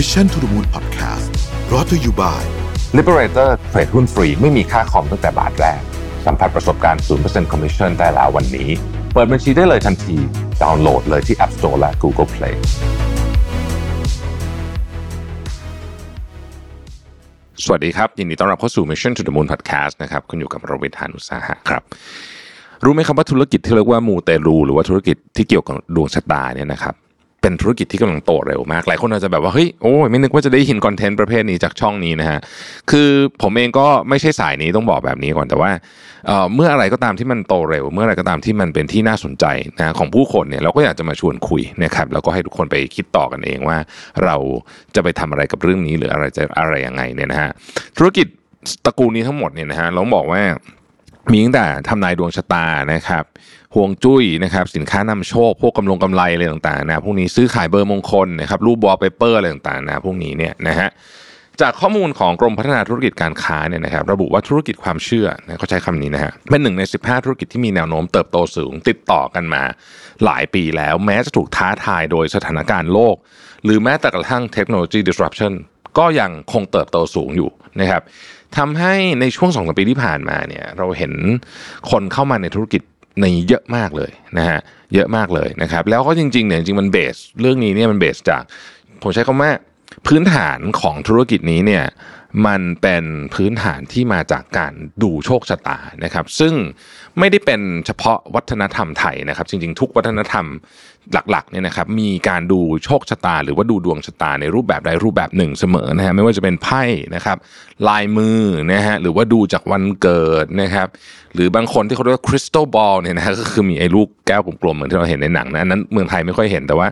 Mission to the Moon Podcast รอ t to you by Liberator เทรดหุ้นฟรีไม่มีค่าคอมตั้งแต่บาทแรก สัมผัสประสบการณ์ 0% Commission ได้แล้ววันนี้ เปิดบัญชีได้เลยทันที ดาวน์โหลดเลยที่ App Store และ Google Play สวัสดีครับ ยินดีต้อนรับเข้าสู่ Mission to the Moon Podcast นะครับ คุณอยู่กับรวิทยานุสาหะครับรู้ไหมครับว่าธุรกิจที่เรียกว่ามูเตลูหรือว่าธุรกิจที่เกี่ยวกับดวงชะตาเนี่ยนะครับ เป็นธุรกิจที่กำลังโตเร็วมาก หลายคนอาจจะแบบว่าเฮ้ยโอ้ยไม่นึกว่าจะได้เห็นคอนเทนต์ประเภทนี้จากช่องนี้นะฮะคือผมเองก็ไม่ใช่สายนี้ต้องบอกแบบนี้ก่อนแต่ว่าเเมื่ออะไรก็ตามที่มันโตเร็ว เมื่ออะไรก็ตามที่มันเป็นที่น่าสนใจนะของผู้คนเนี่ยเราก็อยากจะมาชวนคุยนะครับแล้วก็ให้ทุกคนไปคิดต่อกันเองว่า เราจะไปทำอะไรกับเรื่องนี้หรืออะไรจะอะไรยังไงเนี่ยนะฮะธุรกิจตระกูลนี้ทั้งหมดเนี่ยนะฮะเราบอกว่า มีตั้งแต่ทำนายดวงชะตานะครับฮวงจุ้ยนะครับสินค้านำโชค พวกกำลงกำไลอะไรต่างๆนะพวกนี้ซื้อขายเบอร์มงคลนะครับรูปบอลเปเปอร์อะไรต่างๆนะพวกนี้เนี่ยนะฮะจากข้อมูลของกรมพัฒนาธุรกิจการค้าเนี่ยนะครับระบุว่าธุรกิจความเชื่อนะเขาใช้คำนี้นะฮะเป็นหนึ่งใน 15 ธุรกิจที่มีแนวโน้มเติบโตสูง ติดต่อกันมาหลายปีแล้ว แม้จะถูกท้าทายโดยสถานการณ์โลก หรือแม้แต่กระทั่งเทคโนโลยี disruption ก็ยังคงเติบโตสูงอยู่ นะครับทำให้ในช่วงสองปีที่ผ่านมาเนี่ยเราเห็นคนเข้ามาในธุรกิจในเยอะมากเลยนะฮะเยอะมากเลยนะครับ แล้วก็จริงๆเนี่ยจริงๆมันเบสเรื่องนี้เนี่ยมันเบสจาก ผมใช้คำว่าพื้นฐานของธุรกิจนี้เนี่ย มันเป็นพื้นฐานที่มาจากการดูโชคชะตานะครับ ซึ่งไม่ได้เป็นเฉพาะวัฒนธรรมไทยนะครับ จริงๆ ทุกวัฒนธรรมหลักๆเนี่ยนะครับ มีการดูโชคชะตา หรือว่าดูดวงชะตาในรูปแบบใดรูปแบบหนึ่งเสมอนะฮะไม่ว่าจะเป็นไพ่นะครับ ลายมือนะฮะหรือว่าดูจากวันเกิดนะครับ หรือบางคนที่เขาเรียกว่าคริสตัลบอลเนี่ยนะฮะก็คือมีไอ้ลูกแก้วกลมๆเหมือนที่เราเห็นในหนังนะอันนั้นเมืองไทยไม่ค่อยเห็นแต่ว่า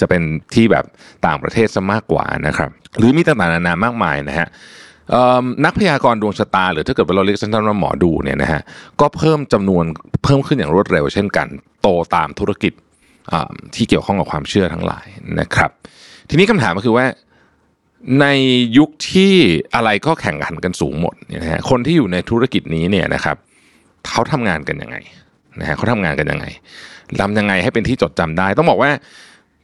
จะเป็นที่แบบต่างประเทศซะมากกว่านะครับ หรือมีต่างๆนานามากมายนะฮะ นักพยากรณ์ดวงชะตา หรือถ้าเกิดเราเรียกสั้นๆว่าหมอดูเนี่ยนะฮะก็เพิ่มจำนวนเพิ่มขึ้นอย่างรวดเร็ว เช่นกัน โตตามธุรกิจที่เกี่ยวข้องกับความเชื่อทั้งหลายนะครับ ทีนี้คำถามก็คือว่าในยุคที่อะไรก็แข่งขันกันสูงหมดนะฮะคนที่อยู่ในธุรกิจนี้เนี่ยนะครับเขาทำงานกันยังไงนะฮะเขาทำงานกันยังไงทำยังไงให้เป็นที่จดจำได้ ต้องบอกว่า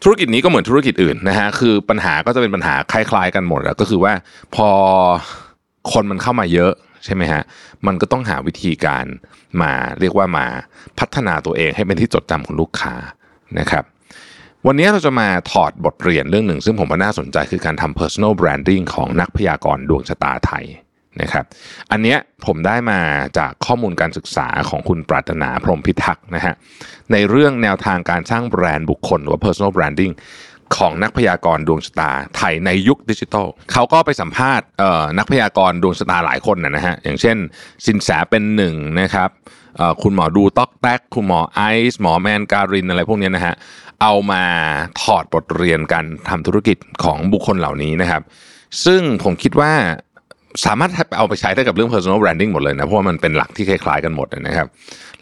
ธุรกิจนี้ก็เหมือนธุรกิจอื่นนะฮะคือปัญหาก็จะเป็นปัญหาคล้าย ๆ กันหมดแล้วก็คือว่าพอคนมันเข้ามาเยอะใช่ไหมฮะมันก็ต้องหาวิธีการมาเรียกว่ามาพัฒนาตัวเองให้เป็นที่จดจำของลูกค้านะครับวันนี้เราจะมาถอดบทเรียนเรื่องหนึ่ง ซึ่งผมว่าน่าสนใจคือการทำ personal branding ของนักพยากรณ์ดวงชะตาไทย นะครับ อันเนี้ยผมได้มาจากข้อมูลการศึกษาของคุณปรารถนาพรมพิทักษ์นะฮะในเรื่องแนวทางการสร้างแบรนด์บุคคลหรือว่า personal branding ของนักพยากรดวงชะตาไทยในยุคดิจิทัลเขาก็ไปสัมภาษณ์นักพยากรดวงชะตาหลายคนนะฮะอย่างเช่นสินแสเป็นหนึ่งนะครับคุณหมอดูต๊อกแต๊กคุณหมอไอซ์หมอแมนการินอะไรพวกนี้นะฮะเอามาถอดบทเรียนการทำธุรกิจของบุคคลเหล่านี้นะครับ ซึ่งผมคิดว่า สามารถเอาไปใช้ได้กับเรื่อง personal branding หมดเลยนะ เพราะว่ามันเป็นหลักที่คล้ายๆกันหมดนะครับ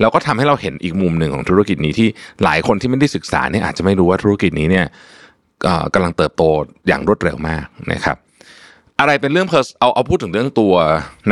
แล้วก็ทำให้เราเห็นอีกมุมหนึ่งของธุรกิจนี้ที่หลายคนที่ไม่ได้ศึกษาเนี่ยอาจจะไม่รู้ว่าธุรกิจนี้เนี่ยกำลังเติบโตอย่างรวดเร็วมากนะครับ อะไรเป็นเรื่องเอาเอาพูดถึงเรื่องตัว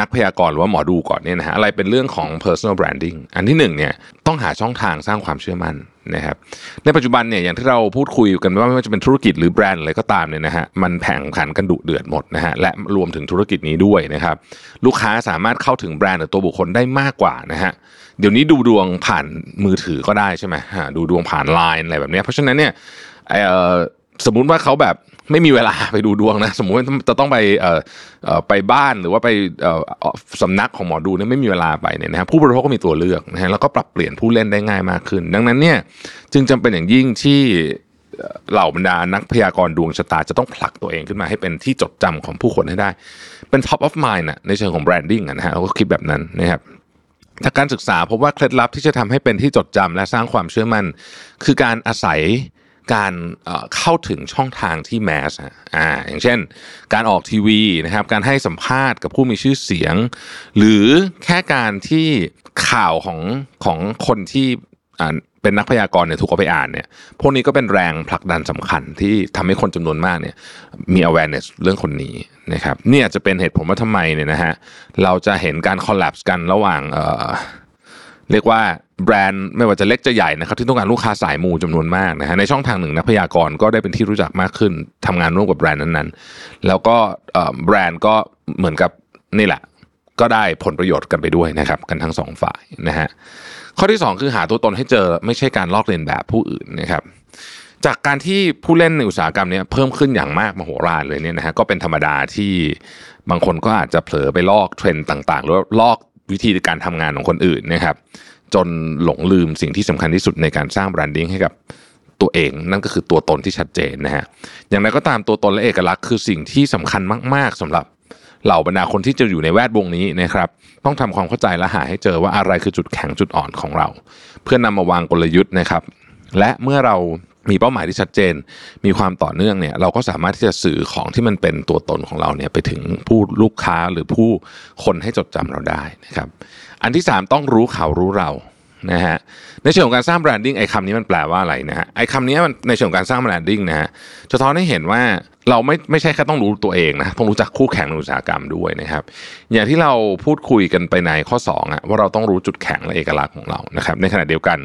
นักพยากรณ์หรือว่าหมอดูก่อนเนี่ยนะฮะอะไรเป็นเรื่องของ personal branding อันที่หนึ่งเนี่ยต้องหาช่องทางสร้างความเชื่อมั่นนะครับในปัจจุบันเนี่ยอย่างที่เราพูดคุยกันว่าไม่ว่าจะเป็นธุรกิจหรือแบรนด์อะไรก็ตามเนี่ยนะฮะมันแข่งขันกันดุเดือดหมดนะฮะและรวมถึงธุรกิจนี้ด้วยนะครับลูกค้าสามารถเข้าถึงแบรนด์หรือตัวบุคคลได้มากกว่านะฮะเดี๋ยวนี้ดูดวงผ่านมือถือก็ได้ใช่ไหมดูดวงผ่านไลน์อะไรแบบนี้เพราะฉะนั้นเนี่ย สมมุติว่าเขาแบบไม่มีเวลาไปดูดวงนะ สมมติจะต้องไปเอ่อไปบ้านหรือว่าไปสำนักของหมอดูเนี่ยไม่มีเวลาไปเนี่ยนะครับผู้บริโภคก็มีตัวเลือกนะฮะแล้วก็ปรับเปลี่ยนผู้เล่นได้ง่ายมากขึ้น ดังนั้นเนี่ยจึงจำเป็นอย่างยิ่งที่เหล่าบรรดานักพยากรณ์ดวงชะตาจะต้องผลักตัวเองขึ้นมาให้เป็นที่จดจำของผู้คนให้ได้ เป็น top of mind นะในเชิงของ branding นะฮะเราก็คิดแบบนั้นนะครับจากการศึกษาพบว่าเคล็ดลับที่จะทำให้เป็นที่จดจำและสร้างความเชื่อมั่น คือการอาศัย การเข้าถึงช่องทางที่แมสอ่าอย่างเช่น การออกทีวีนะครับการให้สัมภาษณ์กับผู้มีชื่อเสียง หรือแค่การที่ข่าวของของคนที่เป็นนักพยากรณ์เนี่ยถูกเอาไปอ่านเนี่ยพวกนี้ก็เป็นแรงผลักดันสำคัญที่ทำให้คนจำนวนมากเนี่ยมี awareness เรื่องคนนี้นะครับเนี่ยจะเป็นเหตุผลว่าทำไมเนี่ยนะฮะเราจะเห็นการ collapse กันระหว่างเเรียกว่าแบรนด์ไม่ว่าจะเล็กจะใหญ่นะครับที่ต้องการลูกค้าสายมูจำนวนมากนะฮะในช่องทางหนึ่งนักพยากรณ์ก็ได้เป็นที่รู้จักมากขึ้นทำงานร่วมกับแบรนด์นั้นๆ แล้วก็แบรนด์ก็เหมือนกับนี่แหละ ก็ได้ผลประโยชน์กันไปด้วยนะครับ กันทั้งสองฝ่ายนะฮะข้อที่ 2 คือหาตัวตนให้เจอไม่ใช่การลอกเลียนแบบผู้อื่นนะครับจากการที่ผู้เล่นในอุตสาหกรรมนี้เพิ่มขึ้นอย่างมากมโหฬารเลยเนี่ยนะฮะก็เป็นธรรมดาที่บางคนก็อาจจะเผลอไปลอกเทรนด์ต่างๆหรือลอก วิธีการทำงานของคนอื่นนะครับ จนหลงลืมสิ่งที่สำคัญที่สุดในการสร้างแบรนดิ้งให้กับตัวเอง นั่นก็คือตัวตนที่ชัดเจนนะฮะอย่างไรก็ตามตัวตนและเอกลักษณ์คือสิ่งที่สำคัญมาก ๆสำหรับเหล่าบรรดาคนที่จะอยู่ในแวดวงนี้นะครับ ต้องทำความเข้าใจและหาให้เจอว่าอะไรคือจุดแข็งจุดอ่อนของเรา เพื่อนำมาวางกลยุทธ์นะครับ และเมื่อเรา มีเป้าหมายที่ชัดเจน มีความต่อเนื่องเนี่ยเราก็สามารถที่จะสื่อของที่มันเป็นตัวตนของเราเนี่ยไปถึงผู้ลูกค้าหรือผู้คนให้จดจำเราได้นะครับอันที่ 3 ต้องรู้เขารู้เรานะฮะในเชิงของการสร้าง branding ไอ้คำนี้มันแปลว่าอะไรนะฮะไอ้คำนี้มันในเชิงของการสร้าง branding นะฮะจะสะท้อนให้เห็นว่าเราไม่ไม่ใช่แค่ต้องรู้ตัวเองนะต้องรู้จักคู่แข่งในอุตสาหกรรมด้วยนะครับ อย่างที่เราพูดคุยกันไปในข้อ2อะว่าเราต้องรู้จุดแข็งและเอกลักษณ์ของเรานะครับในขณะเดียวกัน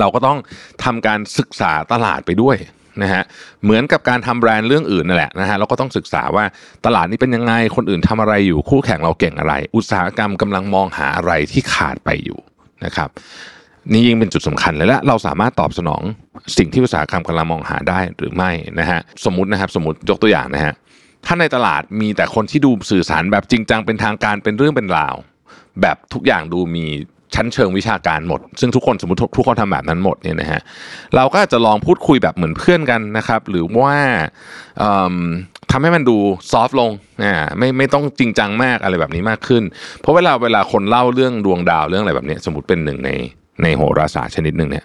เราก็ต้องทำการศึกษาตลาดไปด้วยนะฮะเหมือนกับการทำแบรนด์เรื่องอื่นนั่นแหละนะฮะเราก็ต้องศึกษาว่าตลาดนี้เป็นยังไงคนอื่นทำอะไรอยู่คู่แข่งเราเก่งอะไร อุตสาหกรรมกำลังมองหาอะไรที่ขาดไปอยู่นะครับนี่ยิ่งเป็นจุดสำคัญเลยและเราสามารถตอบสนองสิ่งที่อุตสาหกรรมกำลังมองหาได้หรือไม่นะฮะสมมตินะครับสมมติยกตัวอย่างนะฮะถ้าในตลาดมีแต่คนที่ดูสื่อสารแบบจริงจังเป็นทางการเป็นเรื่องเป็นราว แบบทุกอย่างดูมี ชั้นเชิงวิชาการหมด ซึ่งทุกคนสมมติทุกคนทำแบบนั้นหมดเนี่ยนะฮะเราก็จะลองพูดคุยแบบเหมือนเพื่อนกันนะครับ หรือว่าทำให้มันดูซอฟลงนะไม่ไม่ต้องจริงจังมากอะไรแบบนี้มากขึ้น เพราะเวลาเวลาคนเล่าเรื่องดวงดาวเรื่องอะไรแบบนี้ สมมติเป็นหนึ่งใน ในโหราศาสตร์ชนิดหนึ่งเนี่ย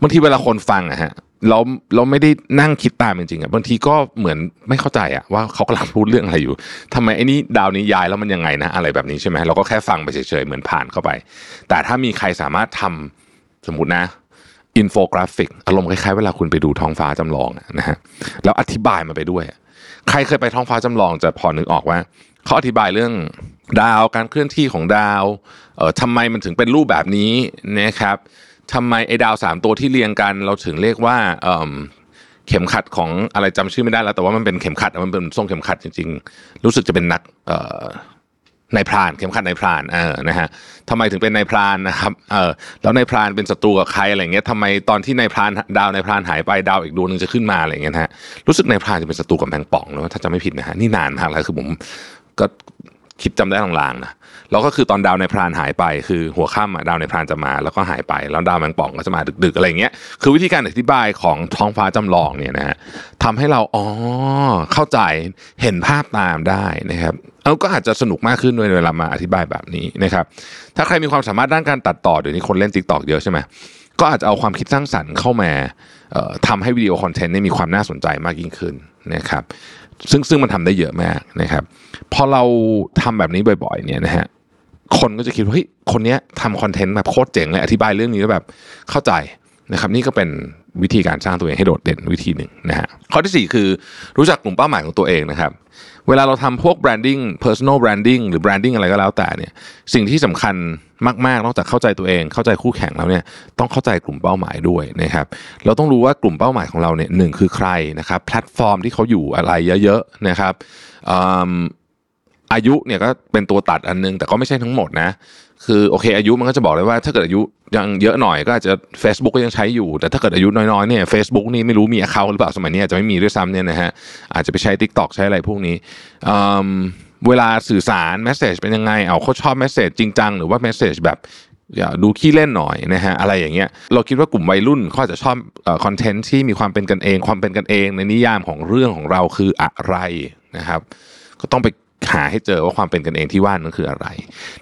บางทีเวลาคนฟังอะฮะเราเราไม่ได้นั่งคิดตามจริงๆอะบางทีก็เหมือนไม่เข้าใจอะว่าเขากำลังพูดเรื่องอะไรอยู่ทำไมไอ้นี่ดาวนี้ย้ายแล้วมันยังไงนะอะไรแบบนี้ใช่ไหมเราก็แค่ฟังไปเฉยๆเหมือนผ่านเข้าไป แต่ถ้ามีใครสามารถทำสมมตินะอินโฟกราฟิกอารมณ์คล้ายๆเวลาคุณไปดูท้องฟ้าจำลองนะฮะแล้วอธิบายมาไปด้วย ใครเคยไปท้องฟ้าจำลองจะพอนึกออกว่า เขาอธิบายเรื่องดาวการเคลื่อนที่ของดาวเออทำไมมันถึงเป็นรูปแบบนี้นะครับทำไมไอ้ดาวสามตัวที่เรียงกัน เราถึงเรียกว่าเข็มขัดของอะไรจำชื่อไม่ได้แล้วแต่ว่ามันเป็นเข็มขัดมันเป็นทรงเข็มขัดจริง ๆ รู้สึกจะเป็นนักนายพรานเข็มขัดนายพรานเออนะฮะทำไมถึงเป็นนายพรานนะครับเออแล้วนายพรานเป็นศัตรูกับใครอะไรเงี้ยทำไมตอนที่นายพรานดาวนายพรานหายไปดาวอีกดวงนึงจะขึ้นมาอะไรเงี้ยฮะรู้สึกนายพรานจะเป็นศัตรูกับแมงป่องนะถ้าจะไม่ผิดนะฮะนี่นานมากแล้วคือผม ก็คิดจำได้ลางๆนะแล้วก็คือตอนดาวในพรานหายไปคือหัวค่ำดาวในพรานจะมาแล้วก็หายไป แล้วดาวแมงป่องก็จะมาดึกๆอะไรเงี้ยคือวิธีการอธิบายของท้องฟ้าจำลองเนี่ยนะฮะทำให้เราอ๋อเข้าใจเห็นภาพตามได้นะครับเอาก็อาจจะสนุกมากขึ้นด้วยเวลามาอธิบายแบบนี้นะครับถ้าใครมีความสามารถด้านการตัดต่อเดี๋ยวนี้คนเล่น TikTok เยอะใช่ไหมก็อาจจะเอาความคิดสร้างสรรค์เข้ามาทำให้วิดีโอ content มีความน่าสนใจมากยิ่งขึ้นนะครับ ซึ่งซึ่งมันทำได้เยอะมากนะครับ พอเราทำแบบนี้บ่อยๆเนี่ยนะฮะคนก็จะคิดว่าเฮ้ยคนนี้ทำ content แบบโคตรเจ๋งเลยอธิบายเรื่องนี้แล้วแบบเข้าใจนะครับ นี่ก็เป็น วิธีการสร้างตัวเองให้โดดเด่นวิธีหนึ่งนะฮะข้อที่ 4 คือรู้จักกลุ่มเป้าหมายของตัวเองนะครับ เวลาเราทำพวก branding personal branding หรือ branding อะไรก็แล้วแต่เนี่ยสิ่งที่สำคัญมากๆ นอกจากเข้าใจตัวเอง เข้าใจคู่แข่งแล้วเนี่ยต้องเข้าใจกลุ่มเป้าหมายด้วยนะครับเราต้องรู้ว่ากลุ่มเป้าหมายของเราเนี่ยหนึ่งคือใครนะครับแพลตฟอร์มที่เขาอยู่อะไรเยอะๆนะครับ อายุเนี่ยก็เป็นตัวตัดอันนึง แต่ก็ไม่ใช่ทั้งหมดนะ คือโอเค อายุมันก็จะบอกเลยว่า ถ้าเกิดอายุยังเยอะหน่อยก็อาจจะ Facebook ก็ยังใช้อยู่ แต่ถ้าเกิดอายุน้อยๆเนี่ย Facebook นี่ไม่รู้มี account หรือเปล่าสมัยนี้จะไม่มีด้วยซ้ำเนี่ยนะฮะอาจจะไปใช้ TikTok ใช้อะไรพวกนี้เวลาสื่อสาร message เป็นยังไงเอาเขาชอบ message จริงจังหรือว่า message แบบอย่าดูขี้เล่นหน่อยนะฮะอะไรอย่างเงี้ยเราคิดว่ากลุ่มวัยรุ่นเขาจะชอบ content ที่มีความเป็นกันเอง ความเป็นกันเองในนิยามของเรื่องของเราคืออะไรนะครับ ก็ต้องไป หาให้เจอว่าความเป็นกันเองที่ว่านั้นคืออะไร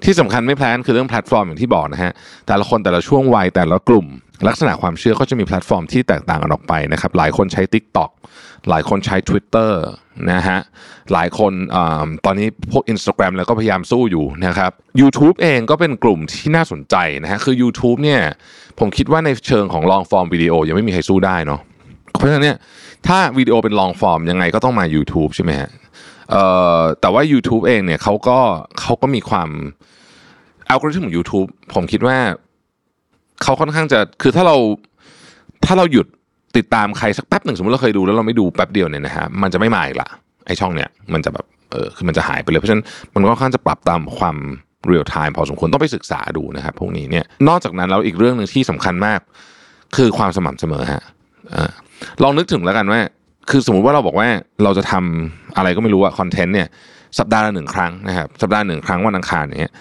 ที่สำคัญไม่แพ้กันคือเรื่องแพลตฟอร์มอย่างที่บอกนะฮะแต่ละคนแต่ละช่วงวัยแต่ละกลุ่ม ลักษณะความเชื่อก็จะมีแพลตฟอร์มที่แตกต่างกันออกไปนะครับหลายคนใช้ Tik t o อกหลายคนใช้ Twitter นะฮะหลายคนอตอนนี้พวก Instagram แล้วก็พยายามสู้อยู่นะครับ YouTube เองก็เป็นกลุ่มที่น่าสนใจนะฮะคือ YouTube เนี่ยผมคิดว่าในเชิงของ long-form video ยังไม่มีใครสู้ได้เนาะเพราะฉะนั้นเนี่ยถ้าวิดีโอเป็น long form ยังไงก็ต้องมา YouTube ใช่ไหมฮะ แต่ว่า YouTube เองเนี่ยเขาก็เขาก็มีความอัลกอริทึมของ YouTube ผมคิดว่าเขาค่อนข้างจะคือถ้าเราถ้าเราหยุดติดตามใครสักแป๊บหนึ่งสมมติเราเคยดูแล้วเราไม่ดูแป๊บเดียวเนี่ยนะฮะมันจะไม่มาอีกละไอช่องเนี้ยมันจะแบบเออคือมันจะหายไปเลยเพราะฉะนั้นมันก็ค่อนข้างจะปรับตามความ real time พอสมควรต้องไปศึกษาดูนะครับพวกนี้เนี่ยนอกจากนั้นแล้วอีกเรื่องหนึ่งที่สำคัญมาก คือความสม่ำเสมอฮะลองนึกถึงแล้วกันว่า คือสมมุติว่าเราบอกว่าเราจะทำอะไรก็ไม่รู้อะคอนเทนต์เนี่ยสัปดาห์ละหนึ่งครั้งนะครับสัปดาห์หนึ่งครั้งวันอังคารเนี่ย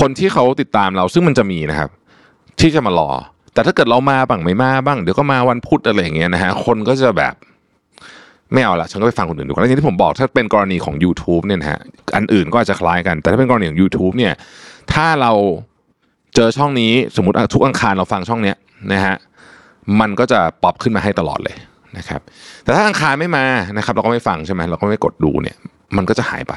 คนที่เขาติดตามเราซึ่งมันจะมีนะครับ ที่จะมารอ แต่ถ้าเกิดเรามาบ้างไม่มาบ้างเดี๋ยวก็มาวันพุธอะไรอย่างเงี้ยนะฮะคนก็จะแบบไม่เอาละฉันก็ไปฟังคนอื่นดูแล้วอย่างที่ผมบอกถ้าเป็นกรณีของ YouTube เนี่ยนะฮะอันอื่นก็อาจจะคล้ายกัน แต่ถ้าเป็นกรณีของ YouTube เนี่ยถ้าเราเจอช่องนี้สมมติทุกอังคารเราฟังช่องเนี้ยนะฮะมันก็จะป๊อปขึ้นมาให้ตลอดเลย นะครับ แต่ถ้าอังคารไม่มานะครับ เราก็ไม่ฟังใช่ไหมเราก็ไม่กดดูเนี่ยมันก็จะหายไป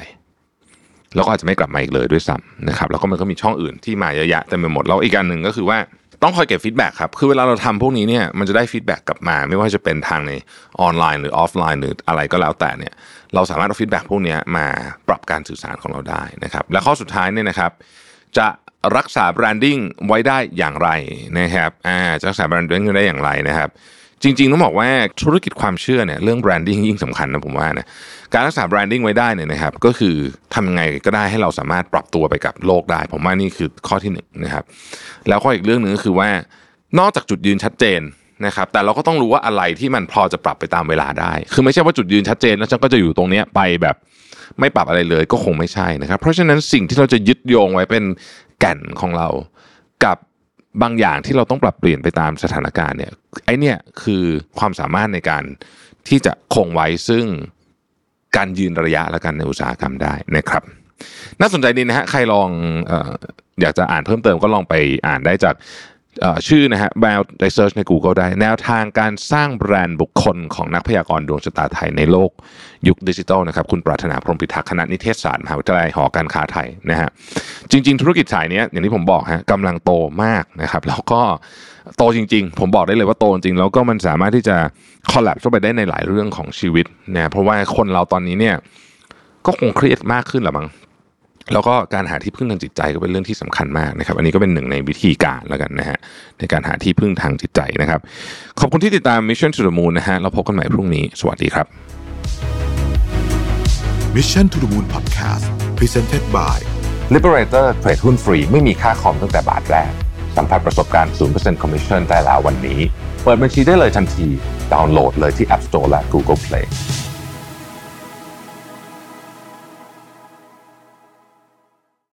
แล้วก็อาจจะไม่กลับมาอีกเลยด้วยซ้ำนะครับแล้วก็มันก็มีช่องอื่นที่มาเยอะแยะเต็มไปหมดแล้วอีกอันหนึ่งก็คือว่าต้องคอยเก็บ feedback ครับคือเวลาเราทำพวกนี้เนี่ยมันจะได้ feedback กลับมา ไม่ว่าจะเป็นทางในออนไลน์หรือออฟไลน์หรืออะไรก็แล้วแต่เนี่ยเราสามารถเอา feedback พวกนี้มาปรับการสื่อสารของเราได้นะครับและข้อสุดท้ายเนี่ยนะครับจะรักษา branding ไว้ได้อย่างไรนะครับอ่าจะรักษา branding ไว้ได้อย่างไรนะครับ จริง ๆ ต้องบอกว่าธุรกิจความเชื่อเนี่ยเรื่อง branding ยิ่งสำคัญนะผมว่านะการรักษา branding ไว้ได้เนี่ยนะครับก็คือทำยังไงก็ได้ให้เราสามารถปรับตัวไปกับโลกได้ ผมว่านี่คือข้อที่หนึ่งนะครับแล้วข้ออีกเรื่องหนึ่งก็คือว่านอกจากจุดยืนชัดเจนนะครับแต่เราก็ต้องรู้ว่าอะไรที่มันพอจะปรับไปตามเวลาได้ คือไม่ใช่ว่าจุดยืนชัดเจนแล้วฉันก็จะอยู่ตรงนี้ไปแบบไม่ปรับอะไรเลยก็คงไม่ใช่นะครับ เพราะฉะนั้นสิ่งที่เราจะยึดโยงไว้เป็นแก่นของเรากับ บางอย่างที่เราต้องปรับเปลี่ยนไปตามสถานการณ์เนี่ยไอเนี่ยคือความสามารถในการที่จะคงไว้ซึ่งการยืนระยะและกันในอุตสาหกรรมได้นะครับ น่าสนใจดีนะฮะใครลองออยากจะอ่านเพิ่มเติมก็ลองไปอ่านได้จาก ชื่อนะฮะแล้วไป search ใน Google ได้ แนวทางการสร้างแบรนด์บุคคลของนักพยากรณ์ดวงชะตาไทยในโลกยุคดิจิทัลนะครับ คุณปรารถนาพรหมพิทักษ์คณะนิเทศศาสตร์มหาวิทยาลัยหอการค้าไทยนะฮะจริง ๆ ธุรกิจสายนี้อย่างที่ผมบอกฮะกำลังโตมากนะครับ แล้วก็โตจริง ๆ ผมบอกได้เลยว่าโตจริงแล้วก็มันสามารถที่จะ collab เข้าไปได้ในหลายเรื่องของชีวิตนะเพราะว่าคนเราตอนนี้เนี่ยก็คงเครียดมากขึ้นหรือมั้ง แล้วก็การหาที่พึ่งทางจิตใจก็เป็นเรื่องที่สำคัญมากนะครับ อันนี้ก็เป็นหนึ่งในวิธีการแล้วกันนะฮะในการหาที่พึ่งทางจิตใจนะครับ ขอบคุณที่ติดตาม Mission to the Moon นะฮะเราพบกันใหม่พรุ่งนี้ สวัสดีครับ Mission to the Moon Podcast Presented by Liberator เทรดหุ้นฟรีไม่มีค่าคอมตั้งแต่บาทแรก สัมผัสประสบการณ์ 0% Commission ได้แล้ววันนี้ เปิดบัญชีได้เลยทันที ดาวน์โหลดเลยที่ App Store และ Google Play